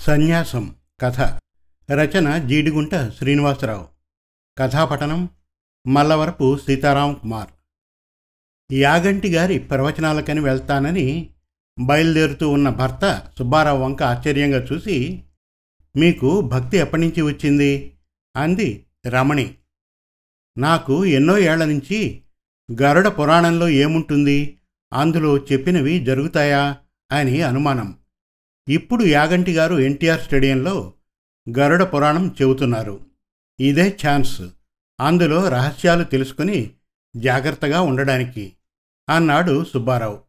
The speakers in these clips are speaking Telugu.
సన్యాసం కథ. రచన జీడిగుంట శ్రీనివాసరావు. కథాపఠనం మల్లవరపు సీతారాం కుమార్. యాగంటి గారి ప్రవచనాలకని వెళ్తానని బయలుదేరుతూ ఉన్న భర్త సుబ్బారావు వంక ఆశ్చర్యంగా చూసి మీకు భక్తి ఎప్పటి నుంచి వచ్చింది? అంది రమణి. నాకు ఎన్నో ఏళ్ళ నుంచి గరుడ పురాణంలో ఏముంటుంది? అందులో చెప్పినవి జరుగుతాయా? అని అనుమానం. ఇప్పుడు యాగంటి గారు ఎన్టీఆర్ స్టేడియంలో గరుడ పురాణం చెబుతున్నారు. ఇదే ఛాన్స్. అందులో రహస్యాలు తెలుసుకుని జాగ్రత్తగా ఉండడానికి. అన్నాడు సుబ్బారావు.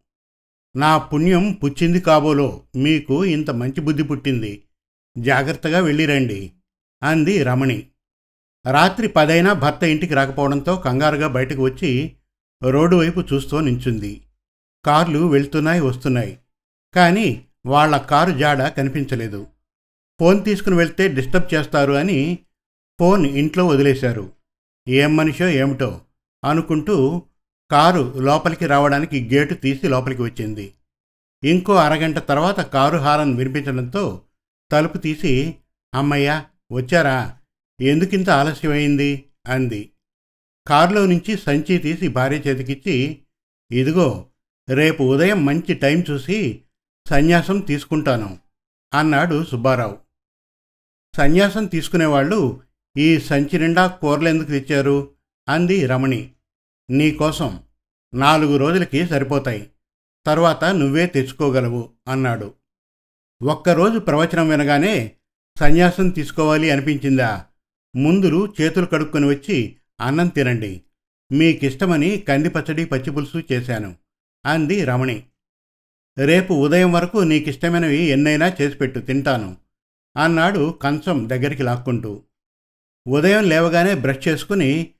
నా పుణ్యం పుచ్చింది కాబోలో మీకు ఇంత మంచి బుద్ధి పుట్టింది. జాగ్రత్తగా వెళ్ళిరండి అంది రమణి. రాత్రి పదైనా భర్త ఇంటికి రాకపోవడంతో కంగారుగా బయటకు వచ్చి రోడ్డు వైపు చూస్తూ నించుంది. కార్లు వెళ్తున్నాయి వస్తున్నాయి. కానీ వాళ్ళ కారు జాడ కనిపించలేదు. ఫోన్ తీసుకుని వెళ్తే డిస్టర్బ్ చేస్తారు అని ఫోన్ ఇంట్లో వదిలేశారు. ఏం మనిషో ఏమిటో అనుకుంటూ కారు లోపలికి రావడానికి గేటు తీసి లోపలికి వచ్చింది. ఇంకో అరగంట తర్వాత కారు హారన్ వినిపించడంతో తలుపు తీసి అమ్మయ్యా వచ్చారా? ఎందుకింత ఆలస్యమైంది? అంది. కారులో నుంచి సంచి తీసి భార్య చేతికిచ్చి ఇదిగో రేపు ఉదయం మంచి టైం చూసి సన్యాసం తీసుకుంటాను అన్నాడు సుబ్బారావు. సన్యాసం తీసుకునేవాళ్ళు ఈ సంచి నిండా కూరలెందుకు తెచ్చారు? అంది రమణి. నీకోసం నాలుగు రోజులకి సరిపోతాయి. తర్వాత నువ్వే తెచ్చుకోగలవు అన్నాడు. ఒక్కరోజు ప్రవచనం వినగానే సన్యాసం తీసుకోవాలి అనిపించిందా? ముందులు చేతులు కడుక్కొని వచ్చి అన్నం తినండి. మీకిష్టమని కంది పచ్చడి పచ్చిపులుసు చేశాను. అంది రమణి. రేపు ఉదయం వరకు నీకిష్టమైనవి ఎన్నైనా చేసిపెట్టు తింటాను. అన్నాడు కంచం దగ్గరికి లాక్కుంటూ. ఉదయం లేవగానే బ్రష్ చేసుకుని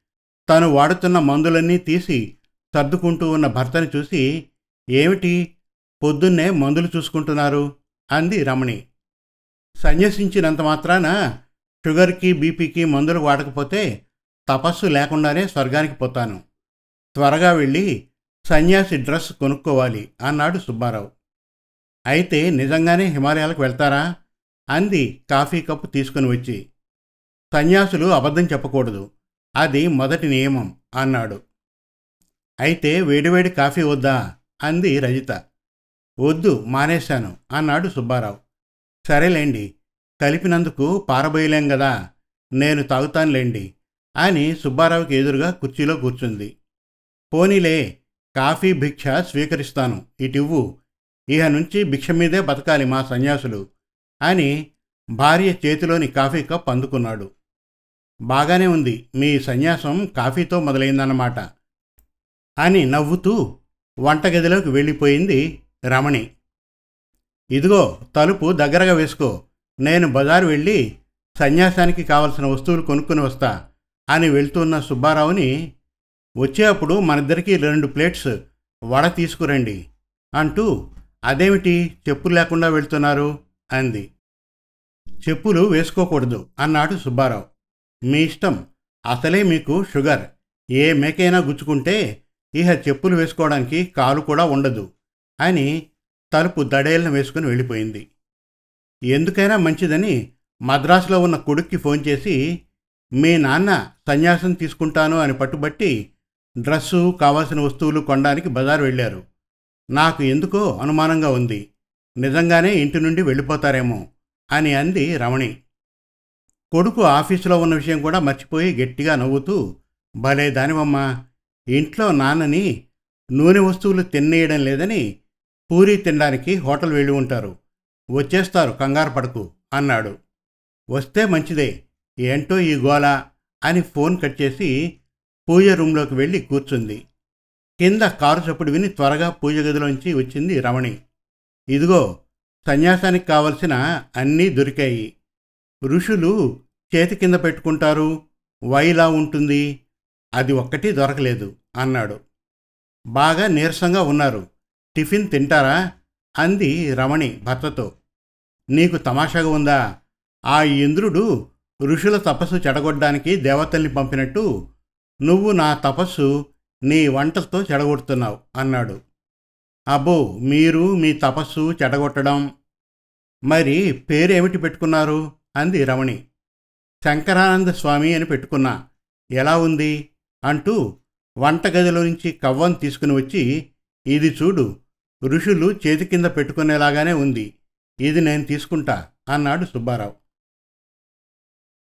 తను వాడుతున్న మందులన్నీ తీసి సర్దుకుంటూ ఉన్న భర్తని చూసి ఏమిటి? పొద్దున్నే మందులు చూసుకుంటున్నారు? అంది రమణి. సన్యసించినంత మాత్రాన షుగర్కి బీపీకి మందులు వాడకపోతే తపస్సు లేకుండానే స్వర్గానికి పోతాను. త్వరగా వెళ్ళి సన్యాసి డ్రెస్ కొనుక్కోవాలి అన్నాడు సుబ్బారావు. అయితే నిజంగానే హిమాలయాలకు వెళ్తారా? అంది కాఫీ కప్పు తీసుకుని వచ్చి. సన్యాసులు అబద్ధం చెప్పకూడదు. అది మొదటి నియమం అన్నాడు. అయితే వేడివేడి కాఫీ వద్దా? అంది రజిత. వద్దు మానేశాను అన్నాడు సుబ్బారావు. సరేలేండి కలిపినందుకు పారబోయలేం కదా నేను తాగుతానులేండి అని సుబ్బారావుకి ఎదురుగా కుర్చీలో కూర్చుంది. పోనీలే కాఫీ భిక్ష స్వీకరిస్తాను. ఇటివ్వు. ఇహ నుంచి భిక్ష మీదే బతకాలి మా సన్యాసులు అని భార్య చేతిలోని కాఫీ కప్ అందుకున్నాడు. బాగానే ఉంది మీ సన్యాసం కాఫీతో మొదలైందన్నమాట అని నవ్వుతూ వంటగదిలోకి వెళ్ళిపోయింది రమణి. ఇదిగో తలుపు దగ్గరగా వేసుకో. నేను బజారు వెళ్ళి సన్యాసానికి కావలసిన వస్తువులు కొనుక్కుని వస్తా. అని వెళ్తున్న సుబ్బారావుని వచ్చేప్పుడు మనిద్దరికీ రెండు ప్లేట్స్ వడ తీసుకురండి అంటూ అదేమిటి చెప్పులు లేకుండా వెళ్తున్నారు? అంది. చెప్పులు వేసుకోకూడదు అన్నాడు సుబ్బారావు. మీ ఇష్టం. అసలే మీకు షుగర్. ఏ మేకైనా గుచ్చుకుంటే ఇహ చెప్పులు వేసుకోవడానికి కాలు కూడా ఉండదు అని తలుపు దడేలను వేసుకుని వెళ్ళిపోయింది. ఎందుకైనా మంచిదని మద్రాసులో ఉన్న కొడుక్కి ఫోన్ చేసి మీ నాన్న సన్యాసం తీసుకుంటాను అని పట్టుబట్టి డ్రస్సు కావాల్సిన వస్తువులు కొనడానికి బజారు వెళ్ళారు. నాకు ఎందుకో అనుమానంగా ఉంది. నిజంగానే ఇంటి నుండి వెళ్ళిపోతారేమో అని అంది రమణి. కొడుకు ఆఫీసులో ఉన్న విషయం కూడా మర్చిపోయి గట్టిగా నవ్వుతూ భలే దానివమ్మా! ఇంట్లో నాన్నని నూనె వస్తువులు తిన్నేయడం లేదని పూరీ తినడానికి హోటల్ వెళ్ళి ఉంటారు. వచ్చేస్తారు కంగారు పడకు అన్నాడు. వస్తే మంచిదే ఏంటో ఈ గోలా అని ఫోన్ కట్ చేసి పూజ రూమ్లోకి వెళ్ళి కూర్చుంది. కింద కారు చప్పుడు విని త్వరగా పూజ గదిలోంచి వచ్చింది రమణి. ఇదిగో సన్యాసానికి కావలసిన అన్నీ దొరికాయి. ఋషులు చేతి కింద పెట్టుకుంటారు. వైలా ఉంటుంది. అది ఒక్కటి దొరకలేదు అన్నాడు. బాగా నీరసంగా ఉన్నారు. టిఫిన్ తింటారా? అంది రమణి భర్తతో. నీకు తమాషాగా ఉందా? ఆ ఇంద్రుడు ఋషుల తపస్సు చెడగొట్టడానికి దేవతల్ని పంపినట్టు నువ్వు నా తపస్సు నీ వంటలతో చెడగొడుతున్నావు అన్నాడు. అబ్బో మీరు మీ తపస్సు చెడగొట్టడం. మరి పేరేమిటి పెట్టుకున్నారు? అంది రమణి. శంకరానంద స్వామి అని పెట్టుకున్నా. ఎలా ఉంది? అంటూ వంటగదిలో నుంచి కవ్వం తీసుకుని వచ్చి ఇది చూడు ఋషులు చేతి కింద పెట్టుకునేలాగానే ఉంది. ఇది నేను తీసుకుంటా అన్నాడు సుబ్బారావు.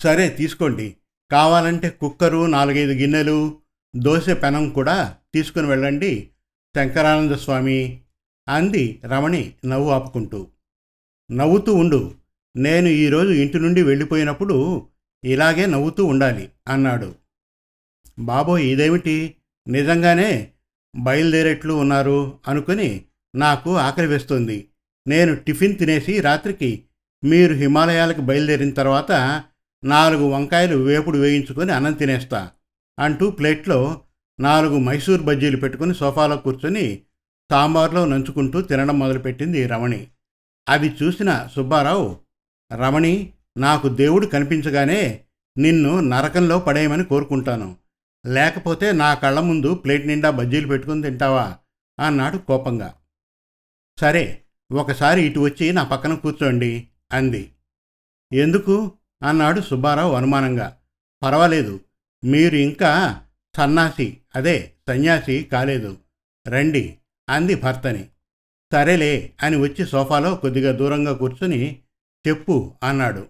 సరే తీసుకోండి. కావాలంటే కుక్కరు నాలుగైదు గిన్నెలు దోశ పెనం కూడా తీసుకుని వెళ్ళండి. శంకరానంద స్వామి అంది రమణి నవ్వు ఆపుకుంటూ. నవ్వుతూ ఉండు. నేను ఈరోజు ఇంటి నుండి వెళ్ళిపోయినప్పుడు ఇలాగే నవ్వుతూ ఉండాలి అన్నాడు. బాబోయ్ ఇదేమిటి? నిజంగానే బయలుదేరేట్లు ఉన్నారు అనుకుని నాకు ఆకలి వేస్తుంది. నేను టిఫిన్ తినేసి రాత్రికి మీరు హిమాలయాలకు బయలుదేరిన తర్వాత నాలుగు వంకాయలు వేపుడు వేయించుకొని అన్నం తినేస్తా అంటూ ప్లేట్లో నాలుగు మైసూర్ బజ్జీలు పెట్టుకుని సోఫాలో కూర్చొని సాంబార్లో నంచుకుంటూ తినడం మొదలుపెట్టింది రమణి. అది చూసిన సుబ్బారావు రమణి నాకు దేవుడు కనిపించగానే నిన్ను నరకంలో పడేయమని కోరుకుంటాను. లేకపోతే నా కళ్ళ ముందు ప్లేట్ నిండా బజ్జీలు పెట్టుకుని తింటావా? అన్నాడు కోపంగా. సరే ఒకసారి ఇటు వచ్చి నా పక్కన కూర్చోండి అంది. ఎందుకు? అన్నాడు సుబ్బారావు అనుమానంగా. పర్వాలేదు మీరు ఇంకా సన్నాసి అదే సన్యాసి కాలేదు. రండి అంది భర్తని. సరేలే అని వచ్చి సోఫాలో కొద్దిగా దూరంగా కూర్చుని చెప్పు అన్నాడు.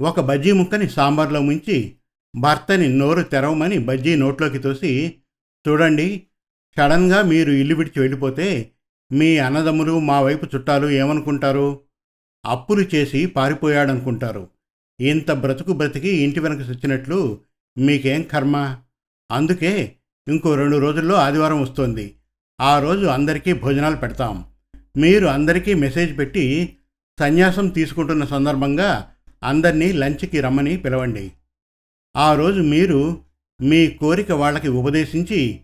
ఒక బజ్జీ ముక్కని సాంబార్లో ముంచి భర్తని నోరు తెరవమని బజ్జీ నోట్లోకి తోసి చూడండి సడన్గా మీరు ఇల్లు విడిచి వెళ్ళిపోతే మీ అన్నదమ్ములు మా వైపు చుట్టాలు ఏమనుకుంటారు? అప్పులు చేసి పారిపోయాడనుకుంటారు. ఇంత బ్రతుకు బ్రతికి ఇంటి వెనక చచ్చినట్లు మీకేం కర్మ? అందుకే ఇంకో రెండు రోజుల్లో ఆదివారం వస్తోంది. ఆ రోజు అందరికీ భోజనాలు పెడతాం. మీరు అందరికీ మెసేజ్ పెట్టి సన్యాసం తీసుకుంటున్న సందర్భంగా అందరినీ లంచ్కి రమ్మని పిలవండి. ఆ రోజు మీరు మీ కోరిక వాళ్ళకి ఉపదేశించి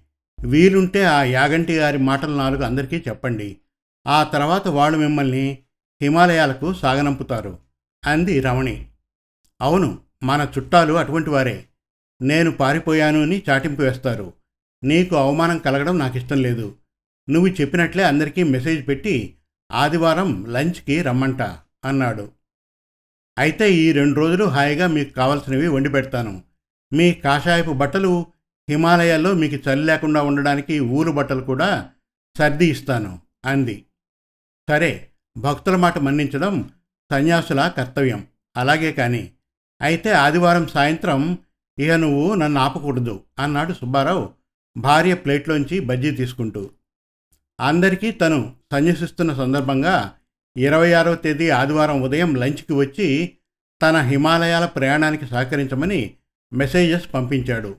వీలుంటే ఆ యాగంటి గారి మాటలు నాలుగు అందరికీ చెప్పండి. ఆ తర్వాత వాళ్ళు మిమ్మల్ని హిమాలయాలకు సాగనంపుతారు. అంది రమణి. అవును మన చుట్టాలు అటువంటి వారే. నేను పారిపోయాను అని చాటింపు వేస్తారు. నీకు అవమానం కలగడం నాకు ఇష్టం లేదు. నువ్వు చెప్పినట్లే అందరికీ మెసేజ్ పెట్టి ఆదివారం లంచ్కి రమ్మంట అన్నాడు. అయితే ఈ రెండు రోజులు హాయిగా మీకు కావలసినవి వండి పెడతాను. మీ కాషాయపు బట్టలు హిమాలయాల్లో మీకు చలి లేకుండా ఉండడానికి ఊరు బట్టలు కూడా సర్ది ఇస్తాను అంది. సరే భక్తుల మాట మన్నించడం సన్యాసుల కర్తవ్యం. అలాగే కానీ అయితే ఆదివారం సాయంత్రం ఇక నువ్వు నన్ను ఆపకూడదు అన్నాడు సుబ్బారావు భార్య ప్లేట్లోంచి బజ్జీ తీసుకుంటూ. అందరికీ తను సన్యసిస్తున్న సందర్భంగా ఇరవై ఆరవ తేదీ ఆదివారం ఉదయం లంచ్కి వచ్చి తన హిమాలయాల ప్రయాణానికి సహకరించమని మెసేజెస్ పంపించాడు.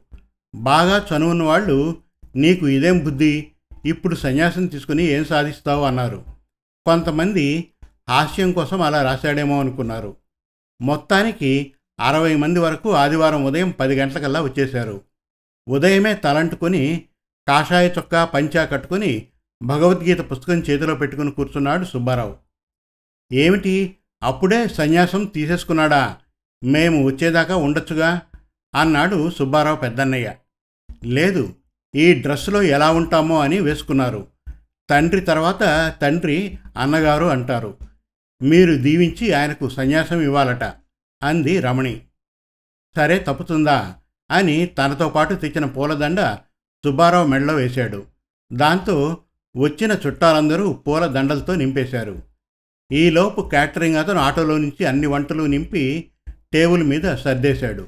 బాగా చనువున్న వాళ్ళు నీకు ఇదేం బుద్ధి? ఇప్పుడు సన్యాసం తీసుకుని ఏం సాధిస్తావు? అన్నారు. కొంతమంది హాస్యం కోసం అలా రాశాడేమో అనుకున్నారు. మొత్తానికి అరవై మంది వరకు ఆదివారం ఉదయం పది గంటలకల్లా వచ్చేశారు. ఉదయమే తలంటుకొని కాషాయ చొక్కా పంచా కట్టుకుని భగవద్గీత పుస్తకం చేతిలో పెట్టుకుని కూర్చున్నాడు సుబ్బారావు. ఏమిటి? అప్పుడే సన్యాసం తీసేసుకున్నాడా? మేము వచ్చేదాకా ఉండొచ్చుగా? అన్నాడు సుబ్బారావు పెద్దన్నయ్య. లేదు ఈ డ్రెస్సులో ఎలా ఉంటామో అని వేసుకున్నారు. తండ్రి తర్వాత తండ్రి అన్నగారు అంటారు. మీరు దీవించి ఆయనకు సన్యాసం ఇవ్వాలట. అంది రమణి. సరే తప్పుతుందా? అని తనతో పాటు తెచ్చిన పూలదండ సుబ్బారావు మెడలో వేశాడు. దాంతో వచ్చిన చుట్టాలందరూ పూల దండలతో నింపేశారు. ఈలోపు క్యాటరింగ్ అతను ఆటోలో నుంచి అన్ని వంటలు నింపి టేబుల్ మీద సర్దేశాడు.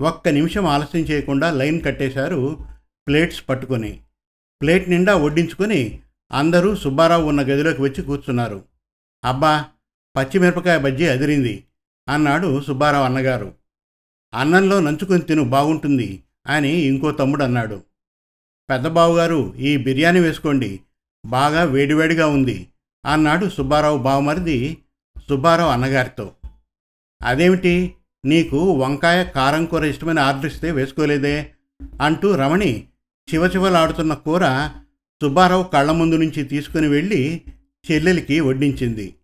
ఒక్క నిమిషం ఆలస్యం చేయకుండా లైన్ కట్టేశారు ప్లేట్స్ పట్టుకొని. ప్లేట్ నిండా వడ్డించుకొని అందరూ సుబ్బారావు ఉన్న గదిలోకి వచ్చి కూర్చున్నారు. అబ్బా! పచ్చిమిరపకాయ బజ్జీ అదిరింది. అన్నాడు సుబ్బారావు అన్నగారు. అన్నంలో నంచుకొని తిను బాగుంటుంది అని ఇంకో తమ్ముడు అన్నాడు. పెద్ద బావుగారు ఈ బిర్యానీ వేసుకోండి బాగా వేడివేడిగా ఉంది అన్నాడు సుబ్బారావు బావమరిది సుబ్బారావు అన్నగారితో. అదేమిటి నీకు వంకాయ కారం కూర ఇష్టమైన ఆర్డర్ ఇస్తే వేసుకోలేదే అంటూ రమణి చివచివలాడుతున్న కూర సుబ్బారావు కళ్ళ ముందు నుంచి తీసుకుని వెళ్ళి చెల్లెలికి వడ్డించింది.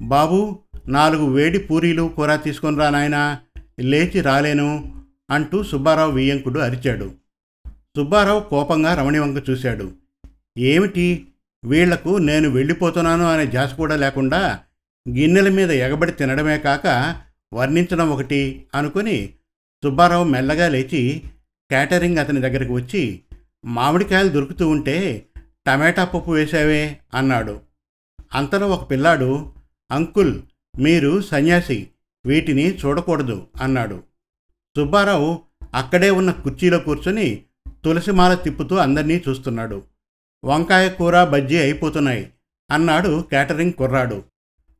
బాబు నాలుగు వేడి పూరీలు కూర తీసుకొని రా నాయనా లేచి రాలేను అంటూ సుబ్బారావు వియ్యంకుడు అరిచాడు. సుబ్బారావు కోపంగా రమణి వంక చూశాడు. ఏమిటి? వీళ్ళకు నేను వెళ్ళిపోతున్నాను అనే జాస కూడా లేకుండా గిన్నెల మీద ఎగబడి తినడమే కాక వర్ణించడం ఒకటి అనుకుని సుబ్బారావు మెల్లగా లేచి క్యాటరింగ్ అతని దగ్గరికి వచ్చి మామిడికాయలు దొరుకుతూ ఉంటే టమాటా పప్పు వేశావే అన్నాడు. అంతలో ఒక పిల్లాడు అంకుల్ మీరు సన్యాసి వీటిని చూడకూడదు అన్నాడు. సుబ్బారావు అక్కడే ఉన్న కుర్చీలో కూర్చొని తులసిమాల తిప్పుతూ అందరినీ చూస్తున్నాడు. వంకాయ కూర బజ్జీ అయిపోతున్నాయి అన్నాడు క్యాటరింగ్ కుర్రాడు.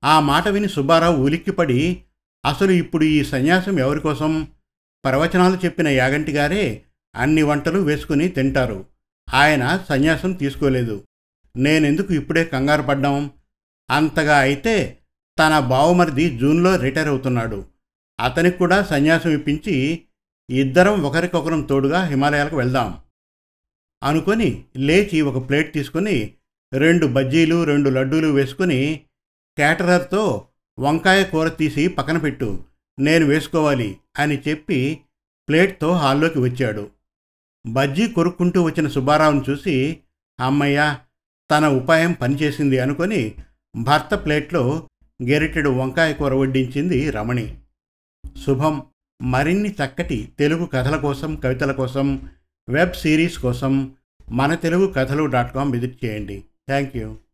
ఆ మాట విని సుబ్బారావు ఉలిక్కిపడి అసలు ఇప్పుడు ఈ సన్యాసం ఎవరి కోసం? ప్రవచనాలు చెప్పిన యాగంటి గారే అన్ని వంటలు వేసుకుని తింటారు. ఆయన సన్యాసం తీసుకోలేదు. నేనెందుకు ఇప్పుడే కంగారు పడ్డాం? అంతగా అయితే తన బావమరిది జూన్లో రిటైర్ అవుతున్నాడు. అతనికి కూడా సన్యాసం ఇప్పించి ఇద్దరం ఒకరికొకరం తోడుగా హిమాలయాలకు వెళ్దాం. అనుకొని లేచి ఒక ప్లేట్ తీసుకొని రెండు బజ్జీలు రెండు లడ్డూలు వేసుకొని క్యాటరర్తో వంకాయ కూర తీసి పక్కన పెట్టు నేను వేసుకోవాలి అని చెప్పి ప్లేట్తో హాల్లోకి వచ్చాడు. బజ్జీ కొరుక్కుంటూ వచ్చిన సుబ్బారావును చూసి అమ్మయ్య తన ఉపాయం పనిచేసింది అనుకొని భర్త ప్లేట్లో గెరిటెడు వంకాయ కూర వడ్డించింది రమణి. శుభం మరిన్ని చక్కటి తెలుగు కథల కోసం కవితల కోసం వెబ్ సిరీస్ కోసం మన తెలుగు కథలు డాట్ కామ్ విజిట్ చేయండి. Thank you